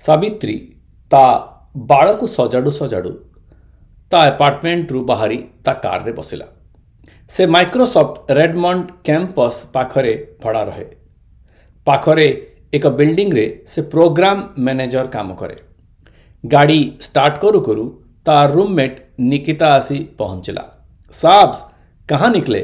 ସାବିତ୍ରୀ ତା ବାଳକୁ ସଜାଡ଼ୁ ସଜାଡ଼ୁ ତା ଆପାର୍ଟମେଣ୍ଟରୁ ବାହାରି ତା କାରରେ ବସିଲା ସେ ମାଇକ୍ରୋସଫ୍ଟ ରେଡମଣ୍ଡ କ୍ୟାମ୍ପସ୍ ପାଖରେ ଭଡ଼ା ରହେ ପାଖରେ ଏକ ବିଲ୍ଡିଂରେ ସେ ପ୍ରୋଗ୍ରାମ ମ୍ୟାନେଜର କାମ କରେ ଗାଡ଼ି ଷ୍ଟାର୍ଟ କରୁ କରୁ ତା ରୁମ୍ମେଟ୍ ନିକିତା ଆସି ପହଞ୍ଚିଲା ସାବ୍ସ କାହା ନିକଲେ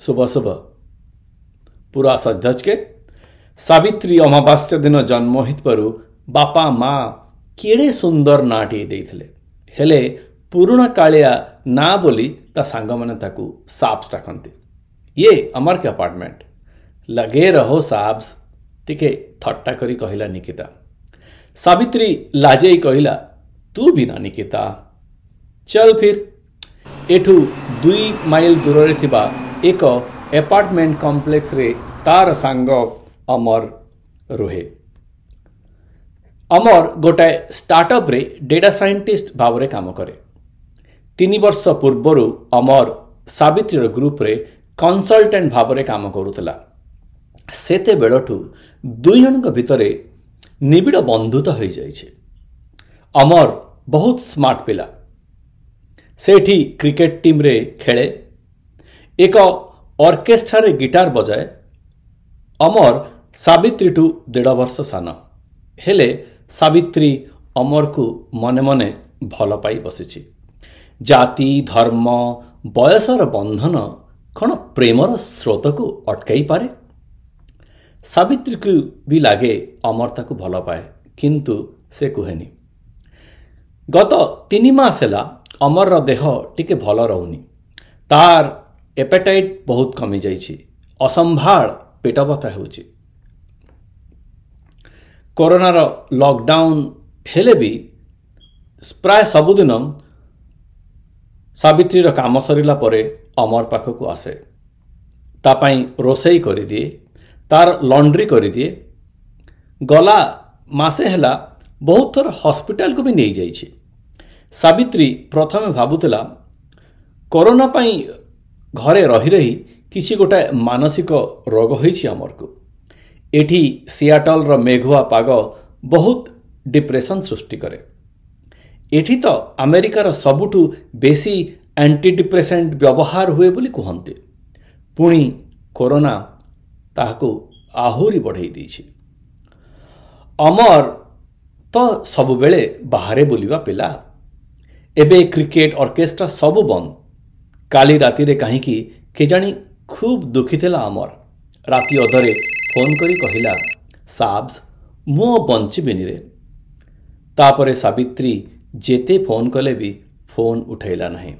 ଶୁଭ ଶୁଭ ପୁରା ସଜଧଜକେ ସାବିତ୍ରୀ ଅମାବାସ୍ୟା ଦିନ ଜନ୍ମ ହୋଇଥିବାରୁ ବାପା ମା କେଡ଼େ ସୁନ୍ଦର ନାଁଟିଏ ଦେଇଥିଲେ। ହେଲେ ପୁରୁଣା କାଳିଆ ନାଁ ବୋଲି ତା ସାଙ୍ଗମାନେ ତାକୁ ସାବ୍ସ ଡାକନ୍ତି। ଇଏ ଆମର କି ଆପାର୍ଟମେଣ୍ଟ ଲଗେ ରହୋ ସାବ୍ସ ଟିକେ ଥଟ୍ଟା କରି କହିଲା ନିକିତା। ସାବିତ୍ରୀ ଲାଜେଇ କହିଲା ତୁ ବି ନା ନିକିତା। ଚଲ ଫିର। ଏଠୁ ଦୁଇ ମାଇଲ ଦୂରରେ ଥିବା ଏକ ଆପାର୍ଟମେଣ୍ଟ କମ୍ପ୍ଲେକ୍ସରେ ତାର ସାଙ୍ଗ ଅମର ରୁହେ। ଅମର ଗୋଟାଏ ଷ୍ଟାର୍ଟଅପ୍ରେ ଡେଟା ସାଇଣ୍ଟିଷ୍ଟ ଭାବରେ କାମ କରେ ତିନି ବର୍ଷ ପୂର୍ବରୁ ଅମର ସାବିତ୍ରୀର ଗ୍ରୁପରେ କନସଲଟାଣ୍ଟ ଭାବରେ କାମ କରୁଥିଲା ସେତେବେଳଠୁ ଦୁଇ ଜଣଙ୍କ ଭିତରେ ନିବିଡ଼ ବନ୍ଧୁତା ହୋଇଯାଇଛି ଅମର ବହୁତ ସ୍ମାର୍ଟ ପିଲା। ସେଠି କ୍ରିକେଟ ଟିମ୍ରେ ଖେଳେ। ଏକ ଅର୍କେଷ୍ଟ୍ରାରେ ଗିଟାର ବଜାଏ। ଅମର ସାବିତ୍ରୀଠୁ ଦେଢ଼ ବର୍ଷ ସାନ। ହେଲେ ସାବିତ୍ରୀ ଅମରକୁ ମନେ ମନେ ଭଲ ପାଇ ବସିଛି ଜାତି ଧର୍ମ ବୟସର ବନ୍ଧନ କ'ଣ ପ୍ରେମର ସ୍ରୋତକୁ ଅଟକାଇ ପାରେ ସାବିତ୍ରୀକୁ ବି ଲାଗେ ଅମର ତାକୁ ଭଲ ପାଏ କିନ୍ତୁ ସେ କୁହେନି ଗତ ତିନି ମାସ ହେଲା ଅମରର ଦେହ ଟିକେ ଭଲ ରହୁନି। ତାର ଏପେଟାଇଟ୍ ବହୁତ କମିଯାଇଛି। ଅସମ୍ଭାଳ ପେଟ ବଥା ହେଉଛି। କରୋନାର ଲକଡାଉନ୍ ହେଲେ ବି ପ୍ରାୟ ସବୁଦିନ ସାବିତ୍ରୀର କାମ ସରିଲା ପରେ ଅମର ପାଖକୁ ଆସେ। ତା ପାଇଁ ରୋଷେଇ କରିଦିଏ ତାର ଲଣ୍ଡ୍ରି କରିଦିଏ। ଗଲା ମାସେ ହେଲା ବହୁତ ଥର ହସ୍ପିଟାଲକୁ ବି ନେଇଯାଇଛି। ସାବିତ୍ରୀ ପ୍ରଥମେ ଭାବୁଥିଲା କରୋନା ପାଇଁ ଘରେ ରହି ରହି କିଛି ଗୋଟାଏ ମାନସିକ ରୋଗ ହୋଇଛି ଆମରକୁ ଏଠି ସିଆଟଲର ମେଘୁଆ ପାଗ ବହୁତ ଡିପ୍ରେସନ୍ ସୃଷ୍ଟି କରେ ଏଠି ତ ଆମେରିକାର ସବୁଠୁ ବେଶୀ ଆଣ୍ଟିଡିପ୍ରେସେଣ୍ଟ ବ୍ୟବହାର ହୁଏ ବୋଲି କୁହନ୍ତି ପୁଣି କରୋନା ତାହାକୁ ଆହୁରି ବଢ଼େଇ ଦେଇଛି ଅମର ତ ସବୁବେଳେ ବାହାରେ ବୁଲିବା ପିଲା ଏବେ କ୍ରିକେଟ ଅର୍କେଷ୍ଟ୍ରା ସବୁ ବନ୍ଦ କାଲି ରାତିରେ କାହିଁକି କେଜାଣି ଖୁବ୍ ଦୁଃଖୀ ଥିଲା ଅମର ରାତି ଅଧରେ ଫୋନ୍ କରି କହିଲା ସାବ୍ସ ମୁଁ ବଞ୍ଚିବିନିରେ ତାପରେ ସାବିତ୍ରୀ ଯେତେ ଫୋନ୍ କଲେ ବି ଫୋନ୍ ଉଠାଇଲା ନାହିଁ।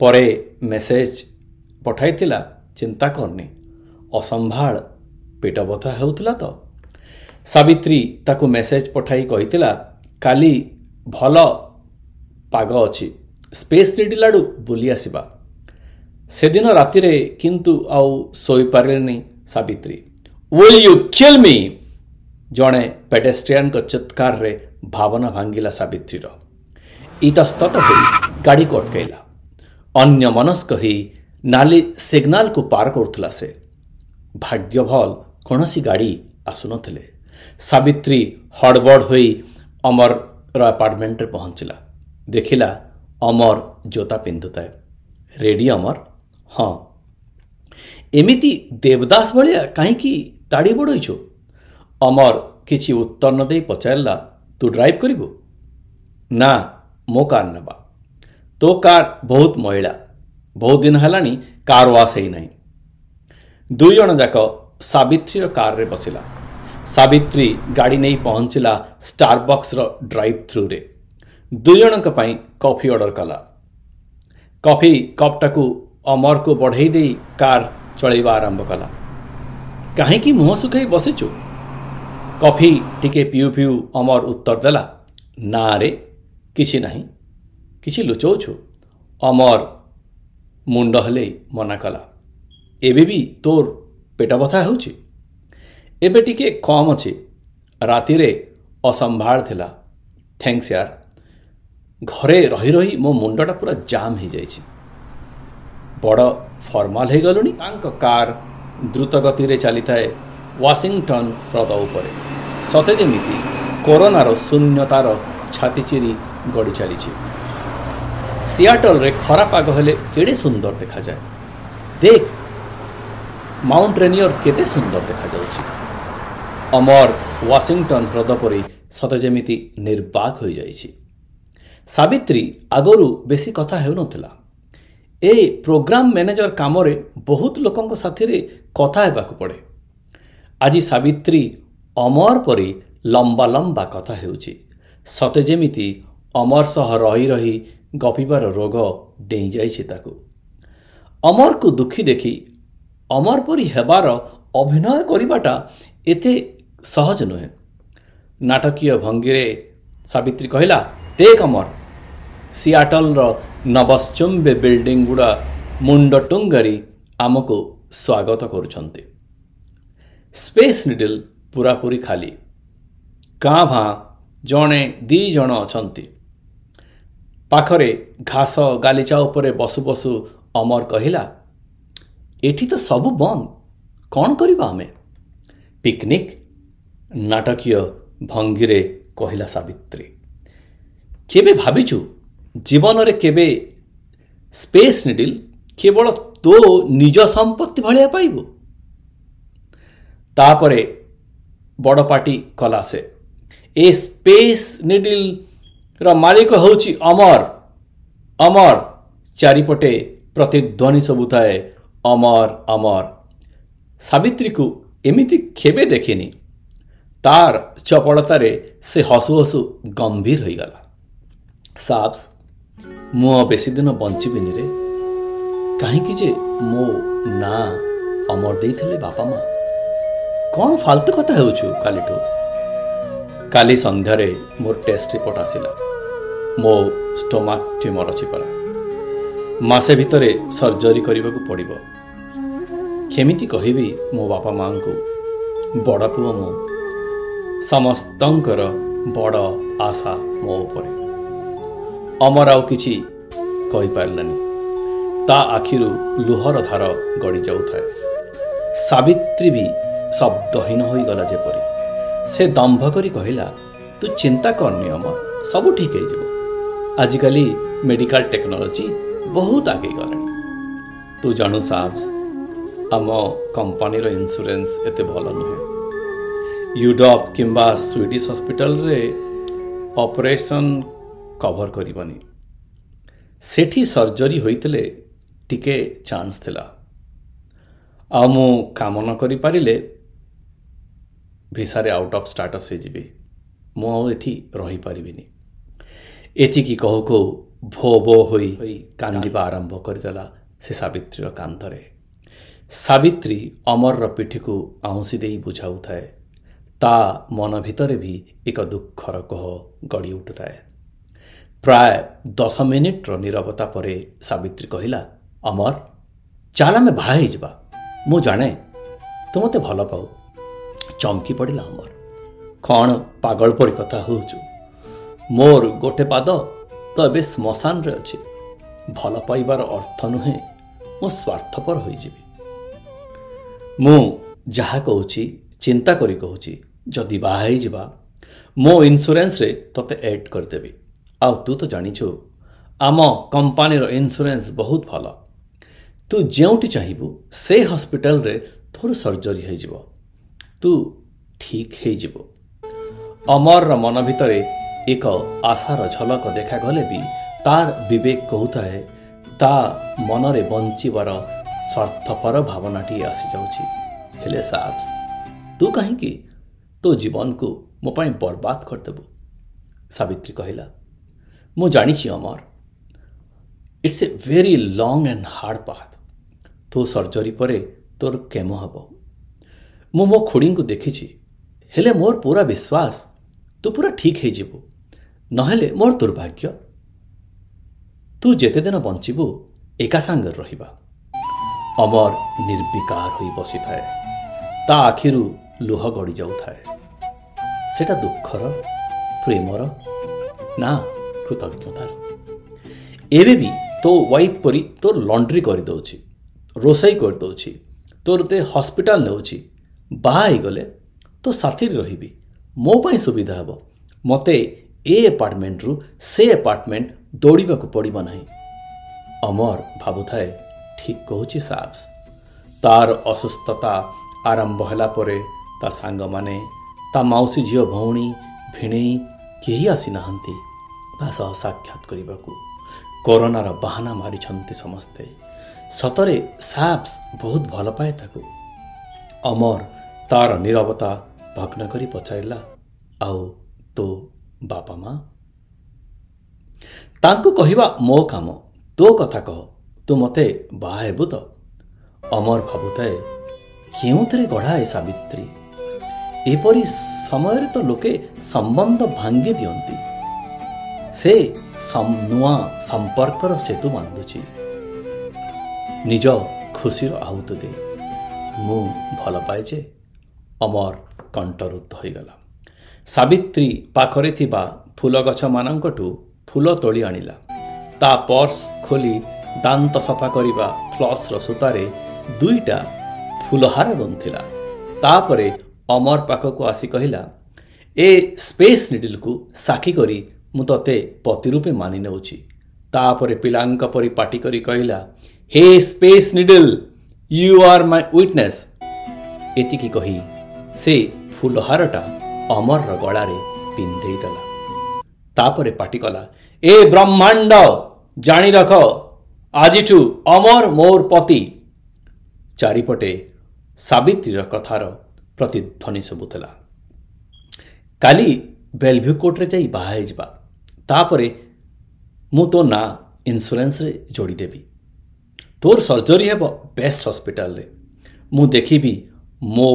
ପରେ ମେସେଜ ପଠାଇଥିଲା ଚିନ୍ତା କରନି ଅସମ୍ଭାଳ ପେଟ ବଥା ହେଉଥିଲା ତ ସାବିତ୍ରୀ ତାକୁ ମେସେଜ ପଠାଇ କହିଥିଲା କାଲି ଭଲ ପାଗ ଅଛି ସ୍ପେସ୍ ରେଡିଲାଡ଼ୁ ବୁଲି ଆସିବା। ସେଦିନ ରାତିରେ କିନ୍ତୁ ଆଉ ଶୋଇପାରିଲେନି Savitri. Will you kill me ଜଣେ ପେଡେଷ୍ଟ୍ରିଆନଙ୍କ ଚିତ୍କାରରେ ଭାବନା ଭାଙ୍ଗିଲା ସାବିତ୍ରୀର। ଇତସ୍ତତ ହୋଇ ଗାଡ଼ିକୁ ଅଟକାଇଲା ଅନ୍ୟ ମନସ୍କ ହୋଇ ନାଲି ସିଗ୍ନାଲକୁ ପାର କରୁଥିଲା ସେ। ଭାଗ୍ୟ ଭଲ କୌଣସି ଗାଡ଼ି ଆସୁନଥିଲେ। ସାବିତ୍ରୀ ହଡ଼ବଡ଼ ହୋଇ ଅମରର ଆପାର୍ଟମେଣ୍ଟରେ ପହଞ୍ଚିଲା। ଦେଖିଲା ଅମର ଜୋତା ପିନ୍ଧୁଥାଏ। ରେଡ଼ି ଅମର? ହଁ। ଏମିତି ଦେବଦାସ ଭଳିଆ କାହିଁକି ତାଡ଼ି ବଢ଼ଇଛୁ। ଅମର କିଛି ଉତ୍ତର ନ ଦେଇ ପଚାରିଲା ତୁ ଡ୍ରାଇଭ୍ କରିବୁ? ନା ମୋ କାର୍ ନେବା। ତୋ କାର୍ ବହୁତ ମହିଳା ବହୁତ ଦିନ ହେଲାଣି କାର୍ ୱାସ୍ ହେଇନାହିଁ। ଦୁଇ ଜଣ ଯାକ ସାବିତ୍ରୀର କାର୍ରେ ବସିଲା। ସାବିତ୍ରୀ ଗାଡ଼ି ନେଇ ପହଞ୍ଚିଲା ଷ୍ଟାରବକ୍ସର ଡ୍ରାଇଭ୍ ଥ୍ରୁରେ ଦୁଇ ଜଣଙ୍କ ପାଇଁ କଫି ଅର୍ଡ଼ର କଲା। କଫି କପ୍ଟାକୁ ଅମରକୁ ବଢ଼େଇ ଦେଇ କାର୍ ଚଳାଇବା ଆରମ୍ଭ କଲା। କାହିଁକି ମୁହଁ ଶୁଖାଇ ବସିଛୁ କଫି ଟିକେ ପିଉ ପିଉ ଅମର ଉତ୍ତର ଦେଲା ନାଁରେ କିଛି ନାହିଁ କିଛି ଲୁଚଉଛୁ ଅମର ମୁଣ୍ଡ ହେଲେଇ ମନା କଲା ଏବେ ବି ତୋର ପେଟ ବଥା ହେଉଛି ଏବେ ଟିକେ କମ୍ ଅଛି ରାତିରେ ଅସମ୍ଭାଳ ଥିଲା ଥ୍ୟାଙ୍କସ୍ ୟାର ଘରେ ରହି ରହି ମୋ ମୁଣ୍ଡଟା ପୁରା ଜାମ୍ ହେଇଯାଇଛି ବଡ଼ ଫର୍ମାଲ ହେଇଗଲୁଣି ତାଙ୍କ କାର୍ ଦ୍ରୁତ ଗତିରେ ଚାଲିଥାଏ ୱାସିଂଟନ୍ ହ୍ରଦ ଉପରେ ସତେ ଯେମିତି କରୋନାର ଶୂନ୍ୟତାର ଛାତି ଚିରି ଗଡ଼ି ଚାଲିଛି ସିଆଟଲରେ ଖରା ପାଗ ହେଲେ କେଡ଼େ ସୁନ୍ଦର ଦେଖାଯାଏ ଦେଖ ମାଉଣ୍ଟ ରେନିୟର କେତେ ସୁନ୍ଦର ଦେଖାଯାଉଛି ଅମର ୱାସିଂଟନ ହ୍ରଦ ପରି ସତେ ଯେମିତି ନିର୍ବାକ ହୋଇଯାଇଛି ସାବିତ୍ରୀ ଆଗରୁ ବେଶୀ କଥା ହେଉନଥିଲା ଏ ପ୍ରୋଗ୍ରାମ ମ୍ୟାନେଜର କାମରେ ବହୁତ ଲୋକଙ୍କ ସାଥିରେ କଥା ହେବାକୁ ପଡ଼େ। ଆଜି ସାବିତ୍ରୀ ଅମର ପରି ଲମ୍ବା ଲମ୍ବା କଥା ହେଉଛି। ସତେ ଯେମିତି ଅମର ସହ ରହି ରହି ଗପିବାର ରୋଗ ଡେଇଁଯାଇଛି ତାକୁ। ଅମରକୁ ଦୁଃଖୀ ଦେଖି ଅମର ପରି ହେବାର ଅଭିନୟ କରିବାଟା ଏତେ ସହଜ ନୁହେଁ। ନାଟକୀୟ ଭଙ୍ଗୀରେ ସାବିତ୍ରୀ କହିଲା ଦେଖ ଅମର ସିଆଟଲର ନବଶ୍ଚୁମ୍ବେ ବିଲ୍ଡିଂ ଗୁଡ଼ା ମୁଣ୍ଡ ଟୁଙ୍ଗାରି ଆମକୁ ସ୍ୱାଗତ କରୁଛନ୍ତି। ସ୍ପେସ୍ ନିଡିଲ୍ ପୁରାପୁରି ଖାଲି। କାଁ ଭାଁ ଜଣେ ଦୁଇ ଜଣ ଅଛନ୍ତି। ପାଖରେ ଘାସ ଗାଲିଚା ଉପରେ ବସୁ ବସୁ ଅମର କହିଲା ଏଠି ତ ସବୁ ବନ୍ଦ କ'ଣ କରିବା ଆମେ? ପିକନିକ୍? ନାଟକୀୟ ଭଙ୍ଗୀରେ କହିଲା ସାବିତ୍ରୀ। କେବେ ଭାବିଛୁ ଜୀବନରେ କେବେ ସ୍ପେସ୍ ନିଡିଲ୍ କେବଳ ତୋ ନିଜ ସମ୍ପତ୍ତି ଭଳିଆ ପାଇବୁ। ତାପରେ ବଡ଼ ପାଟି କଲା ସେ ଏ ସ୍ପେସ୍ ନିଡିଲ୍ର ମାଲିକ ହେଉଛି ଅମର। ଅମର ଚାରିପଟେ ପ୍ରତିଧ୍ୱନି ସବୁ ଥାଏ ଅମର ଅମର। ସାବିତ୍ରୀକୁ ଏମିତି କେବେ ଦେଖିନି। ତାର ଚପଳତାରେ ସେ ହସୁ ହସୁ ଗମ୍ଭୀର ହୋଇଗଲା। ସାବ୍ସ ମୁଁ ଆଉ ବେଶୀ ଦିନ ବଞ୍ଚିବିନି ରେ। କାହିଁକି ଯେ ମୋ ନାଁ ଅମର ଦେଇଥିଲେ ବାପା ମା? କ'ଣ ଫାଲତୁ କଥା ହେଉଛୁ କାଲିଠୁ? କାଲି ସନ୍ଧ୍ୟାରେ ମୋର ଟେଷ୍ଟ ରିପୋର୍ଟ ଆସିଲା। ମୋ ଷ୍ଟୋମାକ୍ ଟ୍ୟୁମର ଅଛି ପରା। ମାସେ ଭିତରେ ସର୍ଜରୀ କରିବାକୁ ପଡ଼ିବ। କେମିତି କହିବି ମୋ ବାପା ମାଆଙ୍କୁ ବଡ଼ ପୁଅ ମୁଁ। ସମସ୍ତଙ୍କର ବଡ଼ ଆଶା ମୋ ଉପରେ। ଅମର ଆଉ କିଛି କହିପାରିଲାନି ତା ଆଖିରୁ ଲୁହର ଧାର ଗଡ଼ି ଯାଉଥାଏ ସାବିତ୍ରୀ ବି ଶବ୍ଦହୀନ ହୋଇଗଲା ଯେପରି ସେ ଦମ୍ଭ କରି କହିଲା ତୁ ଚିନ୍ତା କରନି ଅମର ସବୁ ଠିକ୍ ହେଇଯିବ ଆଜିକାଲି ମେଡ଼ିକାଲ ଟେକ୍ନୋଲୋଜି ବହୁତ ଆଗେଇ ଗଲାଣି ତୁ ଜାଣୁ ସାବ୍ସ ଆମ କମ୍ପାନୀର ଇନ୍ସୁରାନ୍ସ ଏତେ ଭଲ ନୁହେଁ ୟୁଡପ୍ କିମ୍ବା ସୁଇଡ଼ିଶ ହସ୍ପିଟାଲରେ ଅପରେସନ୍ କଭର କରିବନି। ସେଠି ସର୍ଜରୀ ହୋଇଥିଲେ ଟିକେ ଚାନ୍ସ ଥିଲା। ଆଉ ମୁଁ କାମ ନ କରିପାରିଲେ ଭିସାରେ ଆଉଟ୍ ଅଫ୍ ଷ୍ଟାଟସ୍ ହେଇଯିବି। ମୁଁ ଆଉ ଏଠି ରହିପାରିବିନି। ଏତିକି କହୁ କହୁ ଭୋ ଭୋ ହୋଇ କାନ୍ଦିବା ଆରମ୍ଭ କରିଦେଲା ସେ ସାବିତ୍ରୀର କାନ୍ଧରେ। ସାବିତ୍ରୀ ଅମରର ପିଠିକୁ ଆଉଁସି ଦେଇ ବୁଝାଉଥାଏ। ତା ମନ ଭିତରେ ବି ଏକ ଦୁଃଖର କହ ଗଡ଼ି ଉଠୁଥାଏ। ପ୍ରାୟ ଦଶ ମିନିଟ୍ର ନିରବତା ପରେ ସାବିତ୍ରୀ କହିଲା ଅମର ଚାଲ ଆମେ ବାହା ହେଇଯିବା ମୁଁ ଜାଣେ ତୁ ମୋତେ ଭଲ ପାଉ ଚମକି ପଡ଼ିଲା ଅମର କ'ଣ ପାଗଳ ପରି କଥା ହେଉଛୁ ମୋର ଗୋଟେ ପାଦ ତ ଏବେ ଶ୍ମଶାନରେ ଅଛି ଭଲ ପାଇବାର ଅର୍ଥ ନୁହେଁ ମୁଁ ସ୍ୱାର୍ଥପର ହୋଇଯିବି ମୁଁ ଯାହା କହୁଛି ଚିନ୍ତା କରି କହୁଛି ଯଦି ବାହା ହେଇଯିବା ମୋ ଇନ୍ସୁରାନ୍ସରେ ତୋତେ ଏଡ୍ କରିଦେବି ଆଉ ତୁ ତ ଜାଣିଛୁ ଆମ କମ୍ପାନୀର ଇନ୍ସୁରାନ୍ସ ବହୁତ ଭଲ। ତୁ ଯେଉଁଠି ଚାହିଁବୁ ସେ ହସ୍ପିଟାଲରେ ତୋର ସର୍ଜରୀ ହୋଇଯିବ। ତୁ ଠିକ୍ ହେଇଯିବୁ। ଅମରର ମନ ଭିତରେ ଏକ ଆଶାର ଝଲକ ଦେଖାଗଲେ ବି ତାର ବିବେକ କହୁଥାଏ ତା ମନରେ ବଞ୍ଚିବାର ସ୍ୱାର୍ଥପର ଭାବନାଟିଏ ଆସିଯାଉଛି। ହେଲେ ସାବ୍ସ ତୁ କାହିଁକି? ତୋ ଜୀବନକୁ ମୋ ପାଇଁ ବର୍ବାଦ କରିଦେବୁ। ସାବିତ୍ରୀ କହିଲା ମୁଁ ଜାଣିଛି Amar. It's a very long and hard path ତୋ ସର୍ଜରୀ ପରେ ତୋର କେମ ହେବ। ମୁଁ ମୋ ଖୁଡ଼ିଙ୍କୁ ଦେଖିଛି। ହେଲେ ମୋର ପୁରା ବିଶ୍ୱାସ ତୁ ପୁରା ଠିକ୍ ହେଇଯିବୁ। ନହେଲେ ମୋର ଦୁର୍ଭାଗ୍ୟ। ତୁ ଯେତେ ଦିନ ବଞ୍ଚିବୁ ଏକା ସାଙ୍ଗରେ ରହିବା। ଅମର ନିର୍ବିକାର ହୋଇ ବସିଥାଏ। ତା ଆଖିରୁ ଲୁହ ଗଡ଼ି ଯାଉଥାଏ। ସେଟା ଦୁଃଖର ପ୍ରେମର? ନା। କୃତଜ୍ଞତାର। ଏବେ ବି ତୋ ୱାଇଫ୍ ପରି ତୋର ଲଣ୍ଡ୍ରି କରିଦେଉଛି ରୋଷେଇ କରିଦେଉଛି ତୋର ତେ ହସ୍ପିଟାଲ ନେଉଛି ବାହା ହେଇଗଲେ ତୋ ସାଥିରେ ରହିବି ମୋ ପାଇଁ ସୁବିଧା ହେବ। ମୋତେ ଏ ଆପାର୍ଟମେଣ୍ଟରୁ ସେ ଆପାର୍ଟମେଣ୍ଟ ଦୌଡ଼ିବାକୁ ପଡ଼ିବ ନାହିଁ। ଅମର ଭାବୁଥାଏ ଠିକ୍ କହୁଛି ସାବ୍ସ। ତାର ଅସୁସ୍ଥତା ଆରମ୍ଭ ହେଲା ପରେ ତା ସାଙ୍ଗମାନେ ତା ମାଉସୀ ଝିଅ ଭଉଣୀ ଭିଣେଇ କେହି ଆସିନାହାନ୍ତି। ତା ସହ ସାକ୍ଷାତ କରିବାକୁ କରୋନାର ବାହାନା ମାରିଛନ୍ତି ସମସ୍ତେ। ସତରେ ସାବ୍ସ ବହୁତ ଭଲ ପାଏ ତାକୁ। ଅମର ତାର ନିରବତା ଭଗ୍ନ କରି ପଚାରିଲା ଆଉ ତୋ ବାପା ମା? ତାଙ୍କୁ କହିବା ମୋ କାମ ତୋ କଥା କହ ତୁ ମୋତେ ବାହା ହେବୁ ତ? ଅମର ଭାବୁଥାଏ କେଉଁଥିରେ ଗଢ଼ା ଏ ସାବିତ୍ରୀ? ଏପରି ସମୟରେ ତ ଲୋକେ ସମ୍ବନ୍ଧ ଭାଙ୍ଗି ଦିଅନ୍ତି। ସେ ନୂଆ ସମ୍ପର୍କର ସେତୁ ବାନ୍ଧୁଛି ନିଜ ଖୁସିର ଆହୁତ ଦେ ମୁଁ ଭଲ ପାଏ ଯେ ଅମର କଣ୍ଠରୁଦ୍ଧ ହୋଇଗଲା। ସାବିତ୍ରୀ ପାଖରେ ଥିବା ଫୁଲ ଗଛମାନଙ୍କଠୁ ଫୁଲ ତୋଳି ଆଣିଲା। ତା ପର୍ସ ଖୋଲି ଦାନ୍ତ ସଫା କରିବା ଫ୍ଲସ୍ର ସୂତାରେ ଦୁଇଟା ଫୁଲହାର ଗୁନ୍ଥିଲା। ତାପରେ ଅମର ପାଖକୁ ଆସି କହିଲା ଏ ସ୍ପେସ୍ ନିଡିଲକୁ ସାକ୍ଷୀ କରି ମୁଁ ତତେ ପତି ରୂପେ ମାନି ନେଉଛି। ତାପରେ ପିଲାଙ୍କ ପରି ପାଟି କରି କହିଲା hey space needle you are my witness. ଏତିକି କହି ସେ ଫୁଲହାରଟା ଅମରର ଗଳାରେ ପିନ୍ଧେଇ ଦେଲା। ତାପରେ ପାଟି କଲା ଏ ବ୍ରହ୍ମାଣ୍ଡ ଜାଣି ରଖ ଆଜିଠୁ ଅମର ମୋର ପତି। ଚାରିପଟେ ସାବିତ୍ରୀର କଥାର ପ୍ରତିଧ୍ୱନି ଶୁଭୁଥିଲା କାଲି ବେଲଭ୍ୟୁ କୋର୍ଟରେ ଯାଇ ବାହା ହେଇଯିବା। ତାପରେ ମୁଁ ତୋ ନାଁ ଇନ୍ସୁରାନ୍ସରେ ଯୋଡ଼ିଦେବି। ତୋର ସର୍ଜରୀ ହେବ ବେଷ୍ଟ ହସ୍ପିଟାଲରେ ମୁଁ ଦେଖିବି ମୋ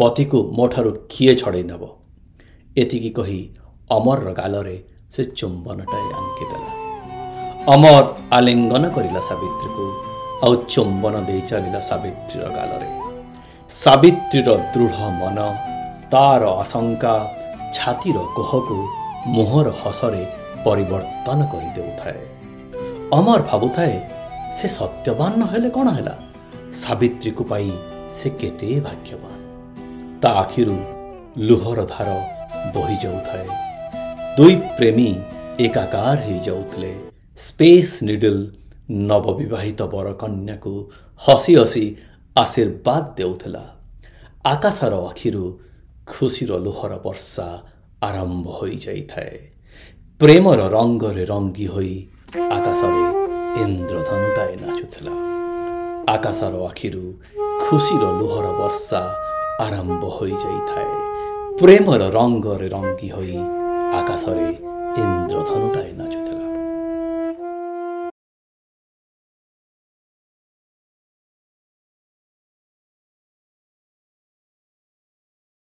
ପତିକୁ ମୋ ଠାରୁ କିଏ ଛଡ଼େଇ ନେବ। ଏତିକି କହି ଅମରର ଗାଲରେ ସେ ଚୁମ୍ବନଟାଏ ଆଙ୍କିଦେଲା। ଅମର ଆଲିଙ୍ଗନ କରିଲା ସାବିତ୍ରୀକୁ ଆଉ ଚୁମ୍ବନ ଦେଇ ଚାଲିଲା ସାବିତ୍ରୀର ଗାଲରେ। ସାବିତ୍ରୀର ଦୃଢ଼ ମନ ତାର ଆଶଙ୍କା ଛାତିର କୋହକୁ ମୁହଁର ହସରେ ପରିବର୍ତ୍ତନ କରିଦେଉଥାଏ। ଅମର ଭାବୁଥାଏ ସେ ସତ୍ୟବାନ ହେଲେ କ'ଣ ହେଲା? ସାବିତ୍ରୀକୁ ପାଇ ସେ କେତେ ଭାଗ୍ୟବାନ। ତା ଆଖିରୁ ଲୁହର ଧାର ବହି ଯାଉଥାଏ। ଦୁଇ ପ୍ରେମୀ ଏକାକାର ହେଇଯାଉଥିଲେ। ସ୍ପେସ୍ ନିଡଲ ନବବିବାହିତ ବରକନ୍ୟାକୁ ହସି ହସି ଆଶୀର୍ବାଦ ଦେଉଥିଲା। ଆକାଶର ଆଖିରୁ ଖୁସିର ଲୁହର ବର୍ଷା ଆରମ୍ଭ ହୋଇଯାଇଥାଏ। ପ୍ରେମର ରଙ୍ଗରେ ରଙ୍ଗି ହୋଇ ଆକାଶରେ ଇନ୍ଦ୍ରଧନୁଟାଏ ନାଚୁଥିଲା। ଆକାଶର ଆଖିରୁ ଖୁସିର ଲୁହର ବର୍ଷା ଆରମ୍ଭ ହୋଇଯାଇଥାଏ। ପ୍ରେମର ରଙ୍ଗରେ ରଙ୍ଗି ହୋଇ ଆକାଶରେ ଇନ୍ଦ୍ରଧନୁଟାଏ ନାଚୁଥିଲା।